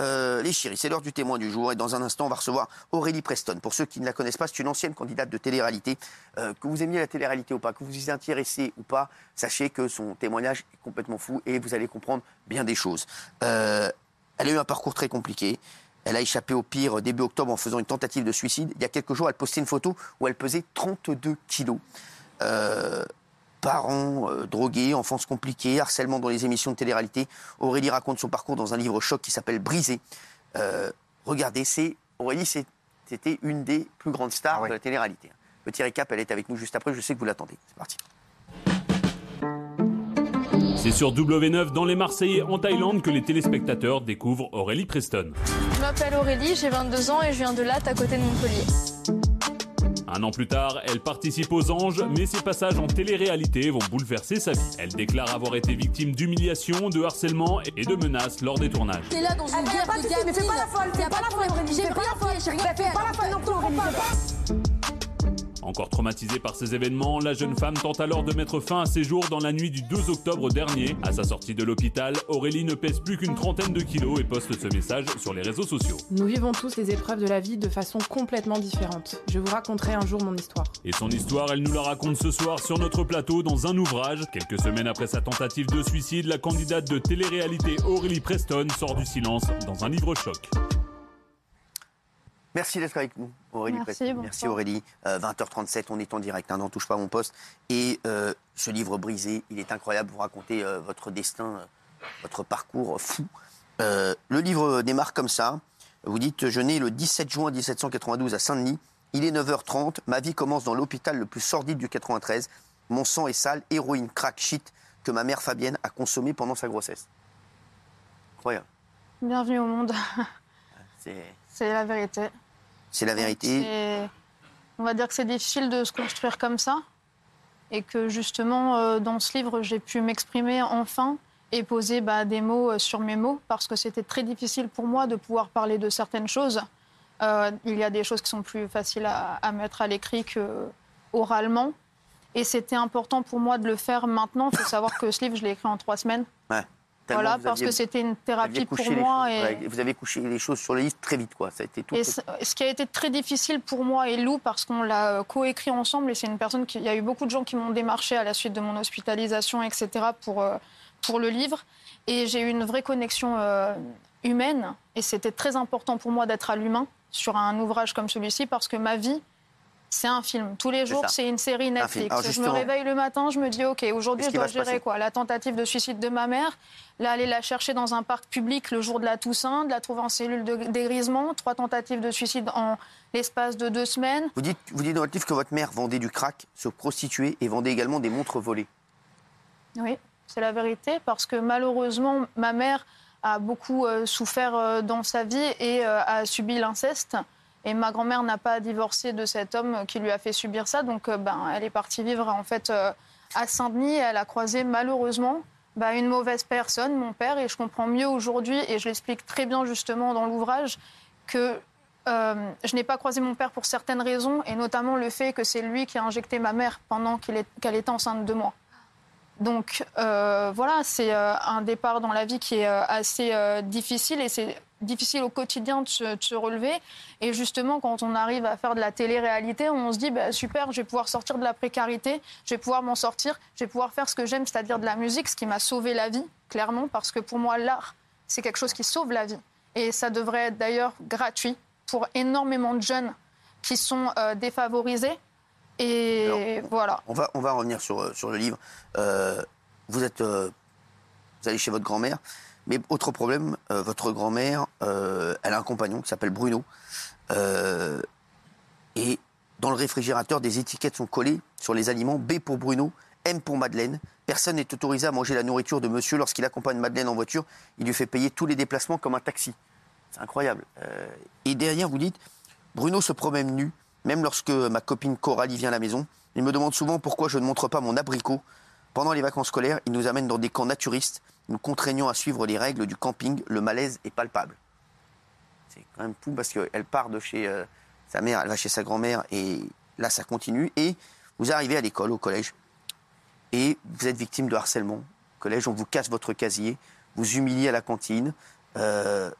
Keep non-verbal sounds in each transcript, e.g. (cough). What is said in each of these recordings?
Euh, les chéris, c'est l'heure du témoin du jour et dans un instant, on va recevoir Aurélie Preston. Pour ceux qui ne la connaissent pas, c'est une ancienne candidate de télé-réalité. Euh, que vous aimiez la télé-réalité ou pas, que vous y intéressez ou pas, sachez que son témoignage est complètement fou et vous allez comprendre bien des choses. Euh, elle a eu un parcours très compliqué. Elle a échappé au pire début octobre en faisant une tentative de suicide. Il y a quelques jours, elle postait une photo où elle pesait 32 kilos. Parents euh, drogués, enfance compliquée, harcèlement dans les émissions de télé-réalité. Aurélie raconte son parcours dans un livre choc qui s'appelle Brisé. Euh, regardez, c'est Aurélie, c'était une des plus grandes stars Ah de la télé-réalité. Petit récap, elle est avec nous juste après. Je sais que vous l'attendez. C'est parti. C'est sur W9 dans les Marseillais en Thaïlande que les téléspectateurs découvrent Aurélie Preston. Je m'appelle Aurélie, j'ai 22 ans et je viens de Latte à côté de Montpellier. Un an plus tard, elle participe aux Anges, mais ses passages en télé-réalité vont bouleverser sa vie. Elle déclare avoir été victime d'humiliation, de harcèlement et de menaces lors des tournages. T'es là dans une guerre de mais fais pas la folle, fais pas la folle, Aurélie, J'ai fais pas rien la folle, fait, j'ai rien fais fait. pas la folle non plus, Aurélie, fais pas. Encore traumatisée par ces événements, la jeune femme tente alors de mettre fin à ses jours dans la nuit du 2 octobre dernier. À sa sortie de l'hôpital, Aurélie ne pèse plus qu'une trentaine de kilos et poste ce message sur les réseaux sociaux. Nous vivons tous les épreuves de la vie de façon complètement différente. Je vous raconterai un jour mon histoire. Et son histoire, elle nous la raconte ce soir sur notre plateau dans un ouvrage. Quelques semaines après sa tentative de suicide, la candidate de télé-réalité Aurélie Preston sort du silence dans un livre choc. Merci d'être avec nous, Aurélie Merci. Merci Aurélie. Euh, 20h37, on est en direct, hein, n'en touche pas mon poste. Et euh, ce livre brisé, il est incroyable. Vous racontez euh, votre destin, euh, votre parcours fou. Euh, le livre démarre comme ça. Vous dites Je nais le 17 juin 1792 à Saint-Denis. Il est 9h30. Ma vie commence dans l'hôpital le plus sordide du 93. Mon sang est sale, héroïne, crack, shit que ma mère Fabienne a consommé pendant sa grossesse. Incroyable. Bienvenue au monde, C'est c'est la vérité. c'est la vérité. C'est- On va dire que c'est difficile de se construire comme ça. Et que justement, euh, dans ce livre, j'ai pu m'exprimer enfin et poser bah, des mots euh, sur mes mots. Parce que c'était très difficile pour moi de pouvoir parler de certaines choses. Euh, il y a des choses qui sont plus faciles à, à mettre à l'écrit que oralement. Et c'était important pour moi de le faire maintenant. Il faut savoir que ce livre, je l'ai écrit en trois semaines. Ouais. Voilà, parce aviez- que c'était une thérapie pour les moi. choses- Et... vous avez couché les choses sur le livre très vite, quoi. Ça a été tout. Et ce ce qui a été très difficile pour moi et Lou, parce qu'on l'a euh, coécrit ensemble, et c'est une personne qui. Il y a eu beaucoup de gens qui m'ont démarché à la suite de mon hospitalisation, etc., pour, euh, pour le livre. Et j'ai eu une vraie connexion euh, humaine, et c'était très important pour moi d'être à l'humain sur un ouvrage comme celui-ci, parce que ma vie, c'est un film. Tous les jours, c'est une série. Netflix. Je me réveille le matin, je me dis, OK, aujourd'hui, je dois gérer quoi? La tentative de suicide de ma mère, là, aller la chercher dans un parc public le jour de la Toussaint, de la trouver en cellule de dégrisement, trois tentatives de suicide en l'espace de deux semaines. Vous dites, vous dites dans votre livre que votre mère vendait du crack, se prostituait et vendait également des montres volées. Oui, c'est la vérité, parce que malheureusement, ma mère a beaucoup euh, souffert euh, dans sa vie et euh, a subi l'inceste. Et ma grand-mère n'a pas divorcé de cet homme qui lui a fait subir ça. Donc, euh, ben, elle est partie vivre en fait euh, à Saint-Denis. Elle a croisé malheureusement ben, une mauvaise personne, mon père. Et je comprends mieux aujourd'hui, et je l'explique très bien justement dans l'ouvrage, que euh, je n'ai pas croisé mon père pour certaines raisons, et notamment le fait que c'est lui qui a injecté ma mère pendant qu'elle était enceinte de moi. Donc voilà, c'est un départ dans la vie qui est assez difficile et c'est difficile au quotidien de se, de se relever. Et justement, quand on arrive à faire de la télé-réalité, on se dit bah, super, je vais pouvoir sortir de la précarité, je vais pouvoir m'en sortir, je vais pouvoir faire ce que j'aime, c'est-à-dire de la musique, ce qui m'a sauvé la vie, clairement, parce que pour moi, l'art, c'est quelque chose qui sauve la vie. Et ça devrait être d'ailleurs gratuit pour énormément de jeunes qui sont euh, défavorisés. Et voilà. On va, on va revenir sur, euh, sur le livre. Euh, vous êtes, euh, vous allez chez votre grand-mère, mais autre problème, euh, votre grand-mère, euh, elle a un compagnon qui s'appelle Bruno, Euh, et dans le réfrigérateur, des étiquettes sont collées sur les aliments B pour Bruno, M pour Madeleine. Personne n'est autorisé à manger la nourriture de monsieur lorsqu'il accompagne Madeleine en voiture. Il lui fait payer tous les déplacements comme un taxi. C'est incroyable. Et derrière, vous dites, Bruno se promène nu, même lorsque ma copine Coralie vient à la maison. Il me demande souvent pourquoi je ne montre pas mon abricot. Pendant les vacances scolaires, il nous amène dans des camps naturistes, nous contraignant à suivre les règles du camping. Le malaise est palpable. C'est quand même fou parce qu'elle part de chez euh, sa mère, elle va chez sa grand-mère et là ça continue. Et vous arrivez à l'école, au collège, et vous êtes victime de harcèlement. Au collège, on vous casse votre casier, vous humiliez à la cantine. Euh,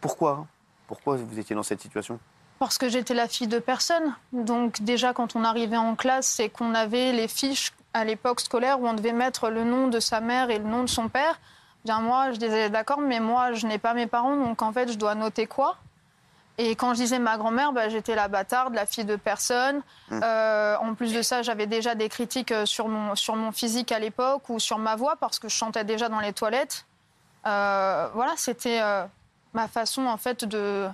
Pourquoi? Pourquoi vous étiez dans cette situation? Parce que j'étais la fille de personne. Donc déjà, quand on arrivait en classe, c'est qu'on avait les fiches à l'époque scolaire où on devait mettre le nom de sa mère et le nom de son père. Bien moi, je disais d'accord, mais moi, je n'ai pas mes parents, donc en fait, je dois noter quoi? Et quand je disais ma grand-mère, bah, j'étais la bâtarde, la fille de personne. Euh, en plus de ça, j'avais déjà des critiques euh, sur mon, sur mon physique à l'époque ou sur ma voix parce que je chantais déjà dans les toilettes. Euh, voilà, c'était euh, ma façon en fait de,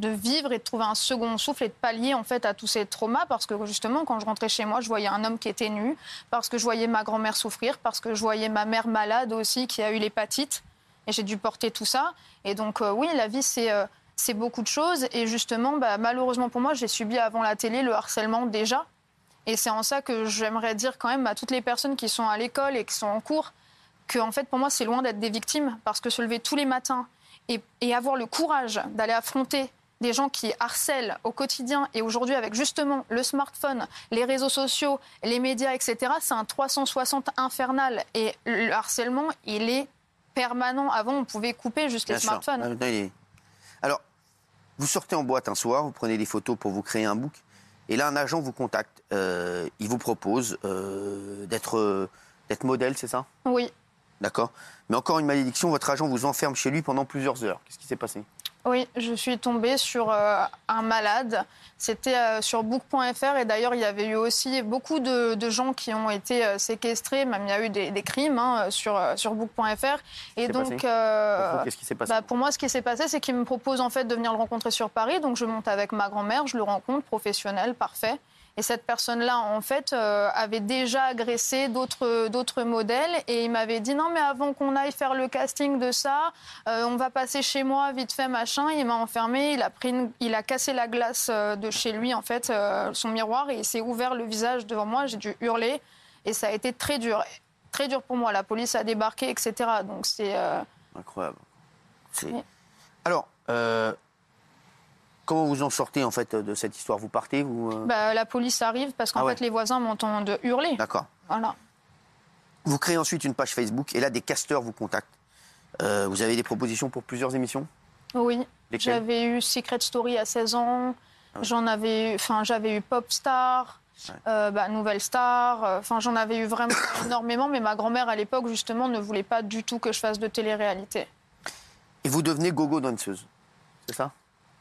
de vivre et de trouver un second souffle et de pallier en fait à tous ces traumas. Parce que justement quand je rentrais chez moi je voyais un homme qui était nu. Parce que je voyais ma grand-mère souffrir. Parce que je voyais ma mère malade aussi qui a eu l'hépatite. Et j'ai dû porter tout ça. Et donc euh, oui la vie c'est euh, c'est beaucoup de choses. Et justement bah, malheureusement pour moi j'ai subi avant la télé le harcèlement déjà. Et c'est en ça que j'aimerais dire quand même à toutes les personnes qui sont à l'école et qui sont en cours que fait pour moi c'est loin d'être des victimes. Parce que se lever tous les matins et avoir le courage d'aller affronter des gens qui harcèlent au quotidien et aujourd'hui avec justement le smartphone, les réseaux sociaux, les médias, etc., c'est un 360 infernal. Et le harcèlement, il est permanent. Avant, on pouvait couper juste les Bien sûr. smartphones. Ah, Alors, vous sortez en boîte un soir, vous prenez des photos pour vous créer un book, et là, un agent vous contacte. Euh, il vous propose euh, d'être euh, d'être modèle, c'est ça? Oui, D'accord. Mais encore une malédiction, votre agent vous enferme chez lui pendant plusieurs heures. Qu'est-ce qui s'est passé? Oui, je suis tombée sur euh, un malade. C'était euh, sur book.fr et d'ailleurs il y avait eu aussi beaucoup de, de gens qui ont été euh, séquestrés, même il y a eu des, des crimes hein, sur, sur book.fr. Et donc, Qu'est-ce qui s'est passé? Bah, pour moi, ce qui s'est passé, c'est qu'il me propose en fait de venir le rencontrer sur Paris. Donc, je monte avec ma grand-mère, je le rencontre, professionnel, parfait. Et cette personne-là, en fait, euh, avait déjà agressé d'autres d'autres modèles. Et il m'avait dit non, mais avant qu'on aille faire le casting de ça, euh, on va passer chez moi, vite fait, machin. Il m'a enfermé, il a pris, une- il a cassé la glace euh, de chez lui, en fait, euh, son miroir, et il s'est ouvert le visage devant moi. J'ai dû hurler, et ça a été très dur, très dur pour moi. La police a débarqué, etc. Donc c'est Incroyable. Alors, comment vous en sortez en fait de cette histoire? Vous partez vous euh, Bah, la police arrive parce qu'en Ah ouais. fait les voisins m'entendent hurler. D'accord. Voilà. Vous créez ensuite une page Facebook et là des casteurs vous contactent. Euh, vous avez des propositions pour plusieurs émissions? Oui. J'avais eu Secret Story à 16 ans. J'en avais enfin j'avais eu Popstar, Ouais. euh, bah, Nouvelle Star. Enfin j'en avais eu vraiment (coughs) énormément, mais ma grand-mère à l'époque justement ne voulait pas du tout que je fasse de télé-réalité. Et vous devenez gogo danseuse. C'est ça?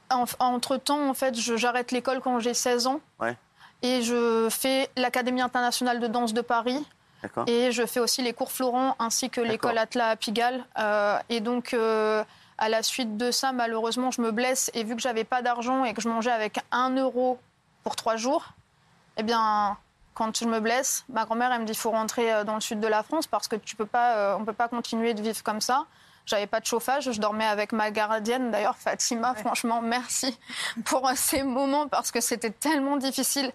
Entre temps, en fait, j'arrête l'école quand j'ai 16 ans. Ouais. Et je fais l'Académie internationale de danse de Paris. Et je fais aussi les cours Florent ainsi que l'école. Atlas à Pigalle. Euh, et donc, euh, à la suite de ça, malheureusement, je me blesse. Et vu que j'avais pas d'argent et que je mangeais avec 1 euro pour trois jours, eh bien, quand je me blesse, ma grand-mère, elle me dit faut rentrer euh, dans le sud de la France parce que tu peux pas, euh, on peut pas continuer de vivre comme ça. J'avais pas de chauffage, je dormais avec ma gardienne. D'ailleurs, Fatima, franchement, merci pour euh, ces moments parce que c'était tellement difficile.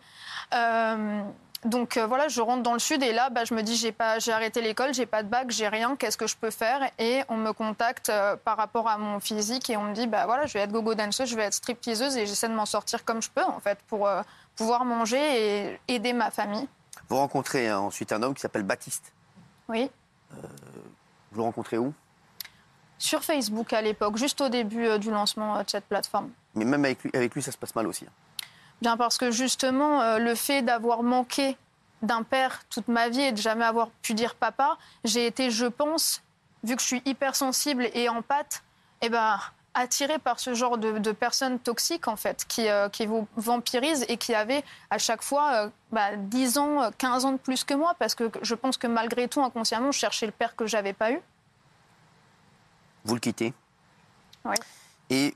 Euh, donc euh, voilà, je rentre dans le sud et là, bah, je me dis j'ai pas, j'ai arrêté l'école, j'ai pas de bac, j'ai rien. Qu'est-ce que je peux faire? Et on me contacte euh, par rapport à mon physique et on me dit bah voilà, je vais être gogo danseuse, je vais être stripteaseuse et j'essaie de m'en sortir comme je peux en fait pour euh, pouvoir manger et aider ma famille. Vous rencontrez euh, ensuite un homme qui s'appelle Baptiste. Oui. Vous le rencontrez où? Sur Facebook à l'époque, juste au début euh, du lancement euh, de cette plateforme. Mais même avec lui, avec lui, ça se passe mal aussi. hein. Bien parce que justement, euh, le fait d'avoir manqué d'un père toute ma vie et de jamais avoir pu dire papa, j'ai été, je pense, vu que je suis hypersensible et en pâte, eh ben, attirée par ce genre de, de personnes toxiques, en fait, qui, euh, qui vous vampirisent et qui avaient à chaque fois euh, bah, 10 ans, euh, 15 ans de plus que moi, parce que je pense que malgré tout, inconsciemment, je cherchais le père que j'avais pas eu. Vous le quittez. Oui. Et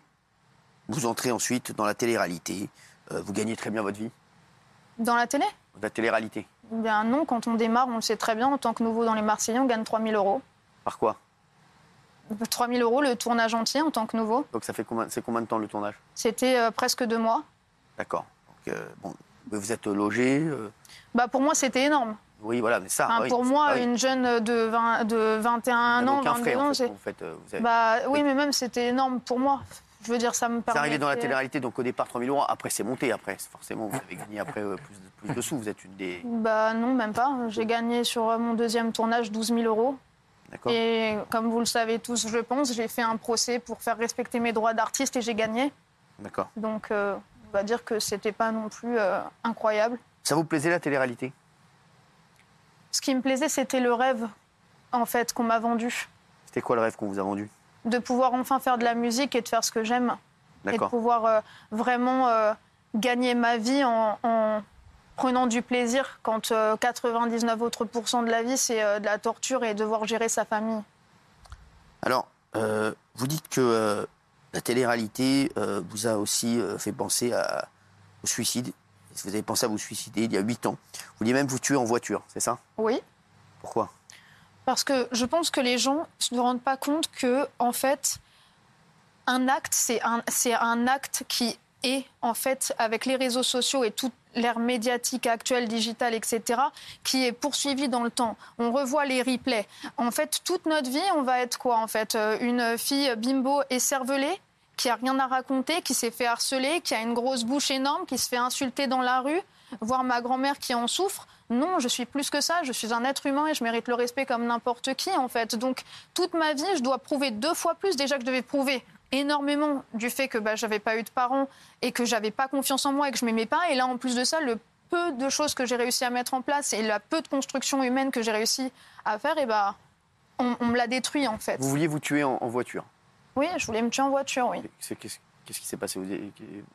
vous entrez ensuite dans la télé-réalité. Euh, vous gagnez très bien votre vie. Dans la télé? La télé-réalité. Eh Bien non, quand on démarre, on le sait très bien, en tant que nouveau dans les Marseillais, on gagne 3000 euros. Par quoi? 3000 euros le tournage entier en tant que nouveau. Donc ça fait combien, c'est combien de temps le tournage? C'était euh, presque deux mois. D'accord. Donc, euh, bon, vous êtes logé. Bah, pour moi, c'était énorme. Oui, voilà, mais ça. Enfin, oui, pour c'est- moi, ah oui. une jeune de, 20 de 21 Vous n'avez ans, aucun 22 frais, en ans, fait, c'est... vous faites, euh, vous avez- Bah, oui, mais même, c'était énorme pour moi. Je veux dire, ça me Vous permet. arrivez dans la télé-réalité, donc au départ 3000 euros. Après, c'est monté. Après, forcément, vous avez gagné après euh, plus, de, plus de sous. Vous êtes une des. Bah, non, même pas. J'ai gagné sur euh, mon deuxième tournage 12 000 euros. D'accord. Et comme vous le savez tous, je pense, j'ai fait un procès pour faire respecter mes droits d'artiste et j'ai gagné. D'accord. Donc, euh, on va dire que c'était pas non plus euh, incroyable. Ça vous plaisait la télé-réalité? Ce qui me plaisait, c'était le rêve, en fait, qu'on m'a vendu. C'était quoi le rêve qu'on vous a vendu? De pouvoir enfin faire de la musique et de faire ce que j'aime. Et de pouvoir euh, vraiment euh, gagner ma vie en, en prenant du plaisir quand euh, 99 autres pourcents de la vie, c'est euh, de la torture et devoir gérer sa famille. Alors, euh, vous dites que euh, la télé-réalité euh, vous a aussi euh, fait penser à, au suicide. Vous avez pensé à vous suicider il y a 8 ans. Vous vouliez même vous tuer en voiture, c'est ça? Oui. Pourquoi? Parce que je pense que les gens ne se rendent pas compte que, en fait, un acte, c'est un, c'est un acte qui est, en fait, avec les réseaux sociaux et toute l'ère médiatique actuelle, digitale, etc., qui est poursuivi dans le temps. On revoit les replays. En fait, toute notre vie, on va être quoi, en fait? Euh, Une fille bimbo et cervelée qui a rien à raconter, qui s'est fait harceler, qui a une grosse bouche énorme, qui se fait insulter dans la rue, voir ma grand-mère qui en souffre. Non, je suis plus que ça. Je suis un être humain et je mérite le respect comme n'importe qui, en fait. Donc, toute ma vie, je dois prouver deux fois plus. Déjà que je devais prouver énormément du fait que bah, j'avais pas eu de parents et que j'avais pas confiance en moi et que je m'aimais pas. Et là, en plus de ça, le peu de choses que j'ai réussi à mettre en place et la peu de construction humaine que j'ai réussi à faire, et bah, on, me l'a détruit, en fait. Vous vouliez vous tuer en voiture? Oui, je voulais me tuer en voiture, oui. Qu'est-ce qui s'est passé?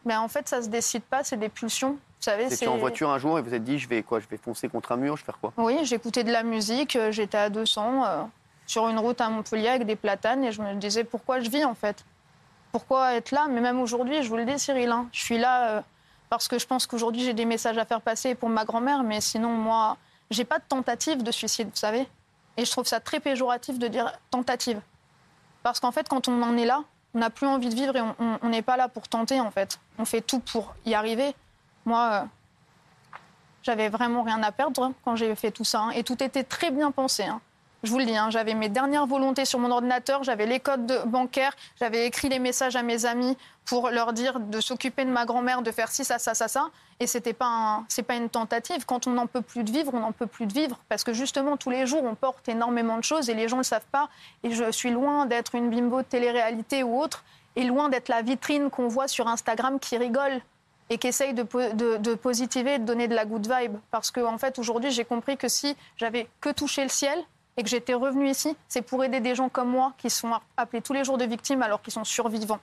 Mais en fait, ça se décide pas, c'est des pulsions. Vous savez, Vous étiez en voiture un jour et vous vous êtes dit, je vais quoi? Je vais foncer contre un mur, je vais faire quoi? Oui, j'écoutais de la musique, euh, j'étais à 200 euh, sur une route à Montpellier avec des platanes et je me disais pourquoi je vis en fait? Pourquoi être là? Mais même aujourd'hui, je vous le dis Cyril, hein, je suis là euh, parce que je pense qu'aujourd'hui j'ai des messages à faire passer pour ma grand-mère, mais sinon moi, j'ai pas de tentative de suicide, vous savez Et je trouve ça très péjoratif de dire tentative. Parce qu'en fait, quand on en est là, on n'a plus envie de vivre et on- n'est pas là pour tenter en fait. On fait tout pour y arriver. Moi, euh, j'avais vraiment rien à perdre hein, quand j'ai fait tout ça. hein. Et tout était très bien pensé. hein. Je vous le dis, hein, j'avais mes dernières volontés sur mon ordinateur, j'avais les codes de- bancaires, j'avais écrit les messages à mes amis pour leur dire de s'occuper de ma grand-mère, de faire ci, ça, ça, ça, ça. Et c'était pas, pas une tentative. Quand on n'en peut plus de vivre, on n'en peut plus de vivre. Parce que justement, tous les jours, on porte énormément de choses et les gens ne le savent pas. Et je suis loin d'être une bimbo de télé-réalité ou autre, et loin d'être la vitrine qu'on voit sur Instagram qui rigole et qui essaye de, de- de positiver de donner de la good vibe. Parce qu'en en fait, aujourd'hui, j'ai compris que si j'avais que touché le ciel et que j'étais revenue ici, c'est pour aider des gens comme moi qui sont appelés tous les jours de victimes alors qu'ils sont survivants.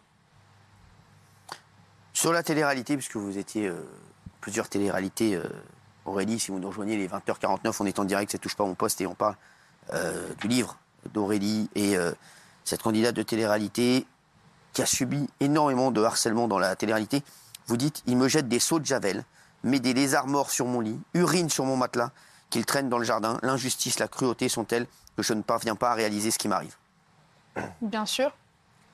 Sur la télé-réalité, puisque vous étiez euh, plusieurs télé-réalités, euh, Aurélie, si vous nous rejoignez les 20h49, on est en direct, ça touche pas mon poste et on parle euh, du livre d'Aurélie et cette candidate de télé-réalité qui a subi énormément de harcèlement dans la télé-réalité. Vous dites, il me jette des seaux de javel, met des lézards morts sur mon lit, urine sur mon matelas, qu'il traîne dans le jardin. L'injustice, la cruauté sont telles que je ne parviens pas à réaliser ce qui m'arrive? Bien sûr.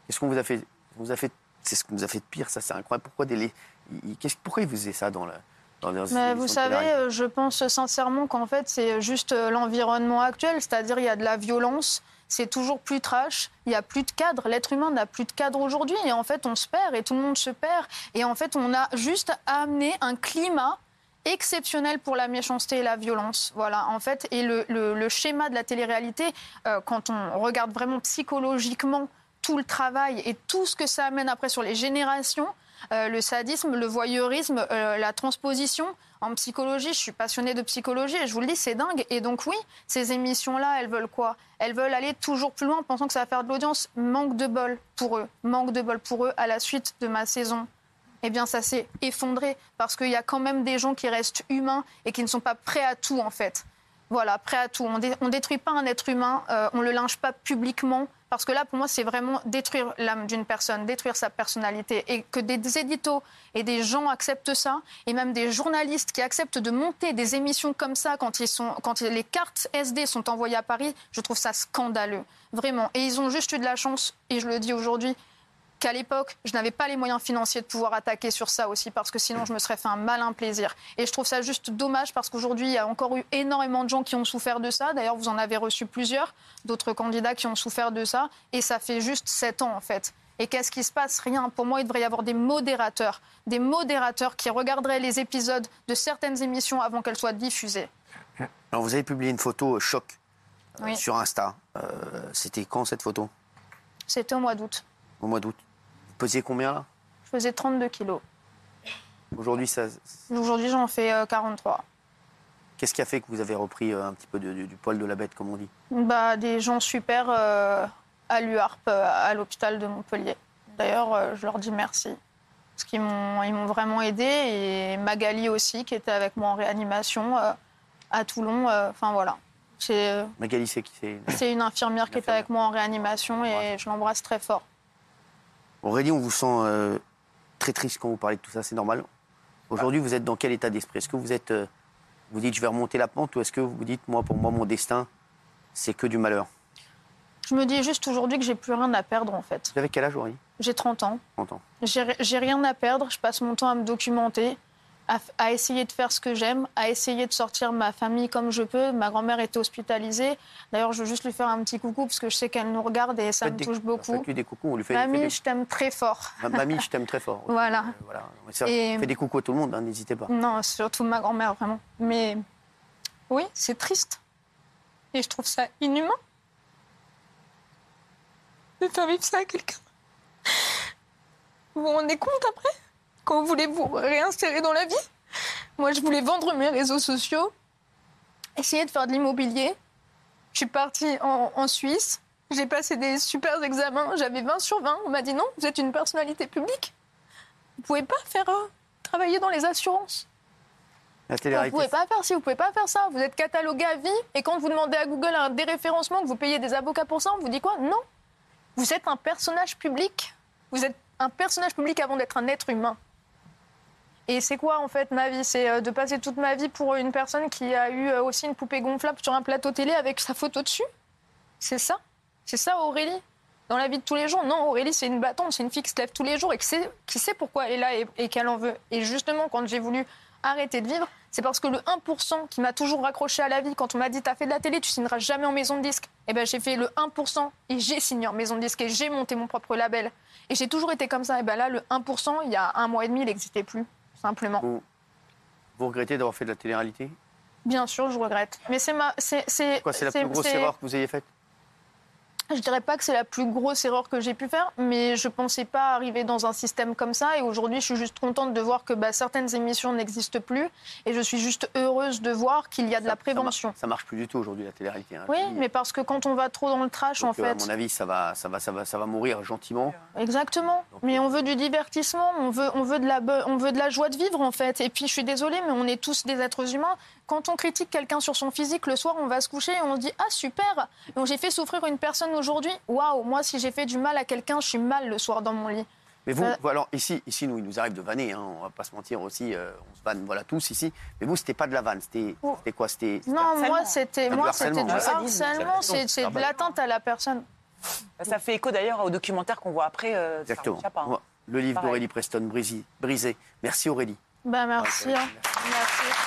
Qu'est-ce qu'on vous a fait vous a fait C'est ce qu'on vous a fait de pire, ça c'est incroyable. Pourquoi des qu'est-ce- pourquoi ils vous faisaient ça dans le Mais vous savez, je pense sincèrement qu'en fait, c'est juste euh, l'environnement actuel, c'est-à-dire il y a de la violence, c'est toujours plus trash, il n'y a plus de cadre. L'être humain n'a plus de cadre aujourd'hui et en fait, on se perd et tout le monde se perd. Et en fait, on a juste amené un climat exceptionnel pour la méchanceté et la violence. Voilà, en fait, et le, schéma de la télé-réalité, euh, quand on regarde vraiment psychologiquement tout le travail et tout ce que ça amène après sur les générations, euh, le sadisme, le voyeurisme, euh, la transposition. En psychologie, je suis passionnée de psychologie et je vous le dis, c'est dingue. Et donc oui, ces émissions-là, elles veulent quoi? Elles veulent aller toujours plus loin, pensant que ça va faire de l'audience. Manque de bol pour eux. Manque de bol pour eux à la suite de ma saison. Eh bien, ça s'est effondré parce qu'il y a quand même des gens qui restent humains et qui ne sont pas prêts à tout, en fait. Voilà, prêts à tout. On ne détruit pas un être humain, euh, on ne le linge pas publiquement. Parce que là, pour moi, c'est vraiment détruire l'âme d'une personne, détruire sa personnalité. Et que des éditos et des gens acceptent ça, et même des journalistes qui acceptent de monter des émissions comme ça quand, ils sont, quand les cartes SD sont envoyées à Paris, je trouve ça scandaleux. Vraiment. Et ils ont juste eu de la chance, et je le dis aujourd'hui, qu'à l'époque, je n'avais pas les moyens financiers de pouvoir attaquer sur ça aussi, parce que sinon, je me serais fait un malin plaisir. Et je trouve ça juste dommage, parce qu'aujourd'hui, il y a encore eu énormément de gens qui ont souffert de ça. D'ailleurs, vous en avez reçu plusieurs, d'autres candidats qui ont souffert de ça. Et ça fait juste sept ans, en fait. Et qu'est-ce qui se passe? Rien. Pour moi, il devrait y avoir des modérateurs. Des modérateurs qui regarderaient les épisodes de certaines émissions avant qu'elles soient diffusées. Alors vous avez publié une photo euh, choc euh, Oui. sur Insta. Euh, C'était quand cette photo? C'était au mois d'août. Au mois d'août. Vous pesiez combien là? Je faisais 32 kilos. Aujourd'hui, ça... Aujourd'hui, j'en fais euh, 43. qu'est-ce qui a fait que vous avez repris euh, un petit peu de- du, du poil de la bête, comme on dit? Bah, des gens super euh, à l'UARP, euh, à l'hôpital de Montpellier. D'ailleurs, euh, je leur dis merci. Parce qu'ils m'ont, vraiment aidé. Et Magali aussi, qui était avec moi en réanimation euh, à Toulon. euh, Enfin, voilà. C'est, euh, Magali, c'est qui? C'est c'est une infirmière qui était avec moi en réanimation et je l'embrasse très fort. Aurélie, on vous sent euh, très triste quand vous parlez de tout ça, c'est normal. Aujourd'hui, vous êtes dans quel état d'esprit? Est-ce que vous êtes, euh, vous dites je vais remonter la pente ou est-ce que vous dites moi pour moi mon destin c'est que du malheur? Je me dis juste aujourd'hui que j'ai plus rien à perdre en fait. Vous avez quel âge Aurélie? J'ai 30 ans. 30 ans. J'ai j'ai rien à perdre. Je passe mon temps à me documenter, à, essayer de faire ce que j'aime, à essayer de sortir ma famille comme je peux. Ma grand-mère était hospitalisée. D'ailleurs, je veux juste lui faire un petit coucou parce que je sais qu'elle nous regarde et ça me des- touche beaucoup. Faites-lui des coucous, on lui fait, Mamie, des- je t'aime très fort. Ma- Mamie, je t'aime très fort. (laughs) Voilà. Euh, voilà. Ça, Et- Faites des coucous à tout le monde, hein, n'hésitez pas. Non, surtout ma grand-mère, vraiment. Mais oui, c'est triste. Et je trouve ça inhumain de faire vivre ça à quelqu'un. Vous vous rendez compte après? Quand vous voulez vous réinsérer dans la vie? Moi, je voulais vendre mes réseaux sociaux, essayer de faire de l'immobilier. Je suis partie en, en Suisse. J'ai passé des super examens. J'avais 20 sur 20. On m'a dit non, vous êtes une personnalité publique. Vous pouvez pas faire euh, travailler dans les assurances. La Vous télé-réalité, pouvez pas faire ci, vous pouvez pas faire ça. Vous êtes catalogué à vie et quand vous demandez à Google un déréférencement, que vous payez des avocats pour ça, on vous dit quoi? Non. Vous êtes un personnage public. Vous êtes un personnage public avant d'être un être humain. Et c'est quoi en fait ma vie? C'est euh, de passer toute ma vie pour une personne qui a eu euh, aussi une poupée gonflable sur un plateau télé avec sa photo dessus? C'est ça? C'est ça Aurélie? Dans la vie de tous les jours? Non, Aurélie c'est une battante, c'est une fille qui se lève tous les jours et qui sait, pourquoi elle est là et, et qu'elle en veut. Et justement quand j'ai voulu arrêter de vivre, c'est parce que le 1% qui m'a toujours raccroché à la vie, quand on m'a dit t'as fait de la télé, tu signeras jamais en maison de disque, et ben j'ai fait le 1% et j'ai signé en maison de disque et j'ai monté mon propre label. Et j'ai toujours été comme ça. Et ben là, le 1%, il y a un mois et demi, il n'existait plus, simplement. vous, vous regrettez d'avoir fait de la télé-réalité? Bien sûr, je regrette. Mais c'est ma. C'est, c'est, Quoi, c'est la plus grosse erreur que vous ayez faite? Je dirais pas que c'est la plus grosse erreur que j'ai pu faire, mais je pensais pas arriver dans un système comme ça. Et aujourd'hui, je suis juste contente de voir que bah, certaines émissions n'existent plus. Et je suis juste heureuse de voir qu'il y a de Ça- la ça prévention. marche, ça marche plus du tout aujourd'hui la télé-réalité. hein. Oui, mais parce que quand on va trop dans le trash, donc, en euh, fait. À mon avis, ça va, ça va, ça va, ça va mourir gentiment. Exactement. Donc, Mais euh, on veut du divertissement, on veut, on, veut de la, on veut de la joie de vivre en fait. Et puis je suis désolée, mais on est tous des êtres humains. Quand on critique quelqu'un sur son physique, le soir on va se coucher et on se dit Ah super j'ai fait souffrir une personne aujourd'hui. Waouh, moi si j'ai fait du mal à quelqu'un, je suis mal le soir dans mon lit. Mais vous, Euh, alors ici, ici, nous, il nous arrive de vanner, hein, on va pas se mentir aussi, euh, on se vanne, voilà, tous ici. Mais vous, c'était pas de la vanne, c'était Oh. quoi? C'était Non, harcèlement. moi c'était du moi harcèlement, c'était du harcèlement, c'est c'est de l'atteinte à la personne. Ça fait écho d'ailleurs au documentaire qu'on voit après. euh, Exactement. Chapa, hein. Le livre d'Aurélie Preston, Brisé. Brisé. Merci Aurélie. Ben merci. Ouais, hein. Merci.